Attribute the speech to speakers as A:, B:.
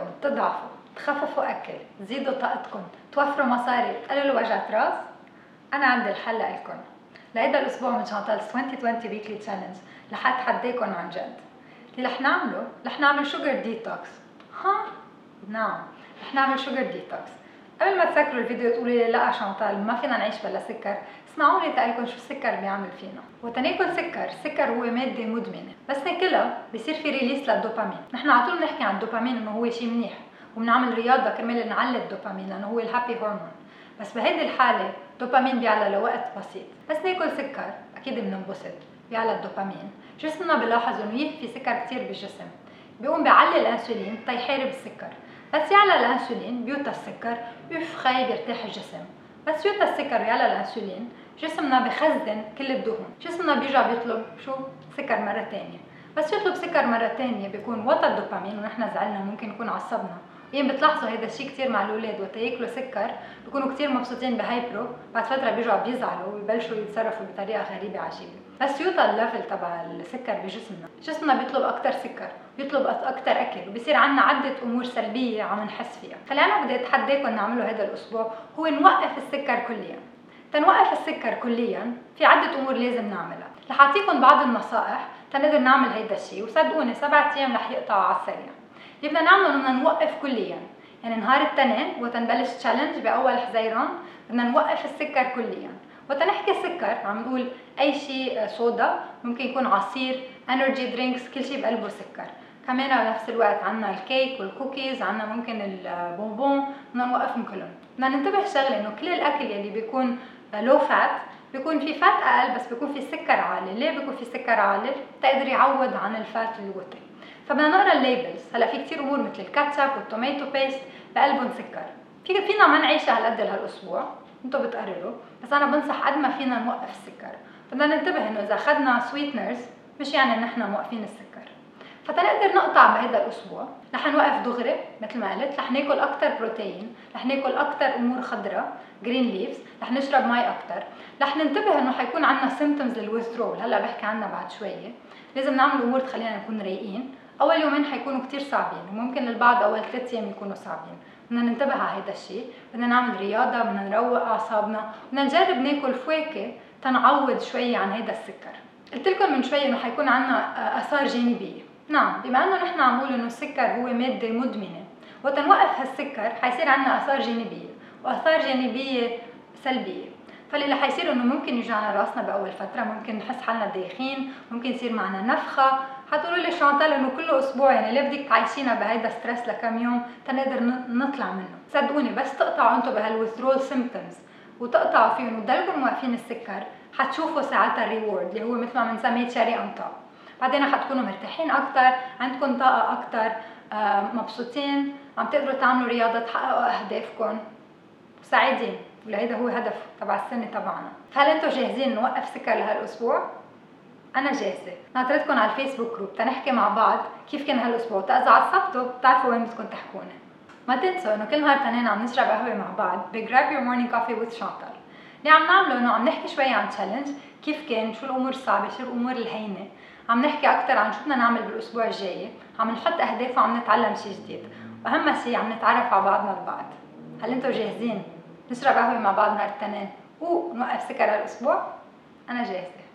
A: بدكم تضعفوا تخففوا أكل تزيدوا طاقتكم توفروا مصاري تقللوا وجعة رأس. أنا عندي الحل لكم. لهيدا الأسبوع من شانتالز 2020 weekly challenge رح اتحداكم عن جد. اللي رح نعمله رح نعمل sugar detox ها؟ نعم. رح نعمل sugar detox قبل ما تسكروا الفيديو تقولوا لي لا شانتال ما فينا نعيش بلا سكر. اسمعوني تقلكم شو السكر بيعمل فينا. وتناكل سكر السكر هو مادة مدمنة. بس ناكلها بصير في release للدوبامين. نحن على طول بنحكي عن الدوبامين إنه هو شيء منيح وبنعمل رياضة كرمال نعلي الدوبامين لأنه هو الهابي هرمون بس بهيدي الحالة الدوبامين بيعلى لوقت بسيط. بس ناكل سكر أكيد بننبسط. بيعلى الدوبامين. جسمنا بلاحظ إنه في سكر كثير بالجسم. بيقوم بيعلي الانسولين تيحارب السكر. بس يعلى الانسولين بيوطى السكر يوف خي بيرتاح الجسم. بس يوطى السكر ويعلى الانسولين جسمنا بخزن كل الدهون جسمنا بيرجع بيطلب شو؟ سكر مرة تانية. بس يطلب سكر مرة تانية بيكون وطى الدوبامين ونحن زعلنا ممكن يكون عصبنا. يعني بتلاحظوا هيدا الشيء كثير مع الأولاد. وقت ياكلوا سكر بيكونوا كثير مبسوطين بـ hyper و بعد فترة بيرجعوا بيزعلوا ويبلشوا يتصرفوا بطريقة غريبة عجيبة. بس يوطى ال level تبع السكر بجسمنا. جسمنا بيطلب أكثر سكر بيطلب أكثر أكل وبصير عندنا عدة أمور سلبية عم نحس فيها. فاللي بدي اتحداكم نعمله هذا الأسبوع. هو نوقف السكر كليا. تنوقف السكر كليا في عدة أمور لازم نعملها. رح أعطيكم بعض النصائح تنقدر نعمل هيدا الشيء وصدقوني سبعة أيام رح يقطعوا على السريع. اللي بدنا نعمله إنه نوقف كليا. يعني نهار التنين وتنبلش challenge بأول حزيران بدنا نوقف السكر كليا. وتنحكي السكر عم نقول أي شيء soda ممكن يكون عصير energy drinks كل شيء بقلبه سكر. كمان بنفس الوقت عندنا الكيك والكوكيز عندنا ممكن البونبون بدنا نوقفهم كلهم. بدنا ننتبه شغلة إنه كل الأكل يلي بيكون لو fat بيكون في fat أقل بس بيكون في سكر عالي. ليه بيكون في سكر عالي؟ تقدر يعوض عن ال fat الوطي فبدنا نقرأ ال labels هلأ في كثير أمور مثل الكاتشب وال tomato paste بقلبهم سكر. في فينا ما نعيشها هالقد هالاسبوع أنتم بتقرروا. بس أنا بنصح قد ما فينا نوقف السكر. بدنا ننتبه إنه إذا أخذنا sweeteners مش يعني نحن موقفين السكر. فتنقدر نقطع بهذا الأسبوع. رح نوقف دغري مثل ما قلت. رح ناكل أكثر بروتين رح ناكل أكثر أمور خضراء green leaves رح نشرب مي أكثر رح ننتبه إنه حيكون عندنا symptoms لل withdrawal هلأ بحكي عنها بعد شوية. لازم نعمل أمور تخلينا نكون رايقين. أول يومين حيكونوا كثير صعبين وممكن للبعض أول ثلاث أيام يكونوا صعبين. بدنا ننتبه على هذا الشيء بدنا نعمل رياضة بدنا نروق أعصابنا بدنا نجرب ناكل فواكه تنعوض شوي عن هذا السكر. قلت لكم من شوي إنه حيكون عندنا آثار جانبية. نعم بما إنه نحن عم نقول إنه السكر هو مادة مدمنة وتنوقف هالسكر حيصير عندنا آثار جانبية وآثار جانبية سلبية. فاللي رح يصير إنه ممكن يجعنا راسنا بأول فترة ممكن نحس حالنا دايخين ممكن يصير معنا نفخة حتقولوا لي شانتال إنه كل أسبوع يعني ليه بدك تعيشينا بهيدا stress لكم يوم تنقدر نطلع منه؟ صدقوني بس تقطعوا أنتم بهال withdrawal symptoms وتقطعوا فيهم وتضلكم موقفين السكر حتشوفوا ساعتها ال reward اللي هو مثل ما بنسميه cherry on top بعدين حتكونوا مرتاحين أكثر عندكم طاقة أكثر آه، مبسوطين عم تقدروا تعملوا رياضة تحققوا أهدافكم. سعيدين. ولهيدا هو هدف تبع السنة تبعنا. فهل أنتم جاهزين نوقف سكر لهالأسبوع؟ أنا جاهزه ناطرتكم على الفيسبوك group تنحكي مع بعض كيف كان هالأسبوع. واذا عصبتوا بتعرفوا وين بدكم تحكونا. ما تنسوا إنه كل نهار تنين عم نشرب قهوة مع بعض ب grab your morning coffee with Chantal اللي عم نعمله إنه عم نحكي شوي عن challenge كيف كان شو الأمور الصعبة شو الأمور الهينة. عم نحكي أكثر عن شو بدنا نعمل بالأسبوع الجاي. عم نحط اهداف وعم نتعلم شيء جديد. وأهم شيء عم نتعرف على بعضنا البعض. هل أنتم جاهزين؟ نشرب قهوة مع بعض نهار التنين ونوقف سكر هالأسبوع. أنا جاهزه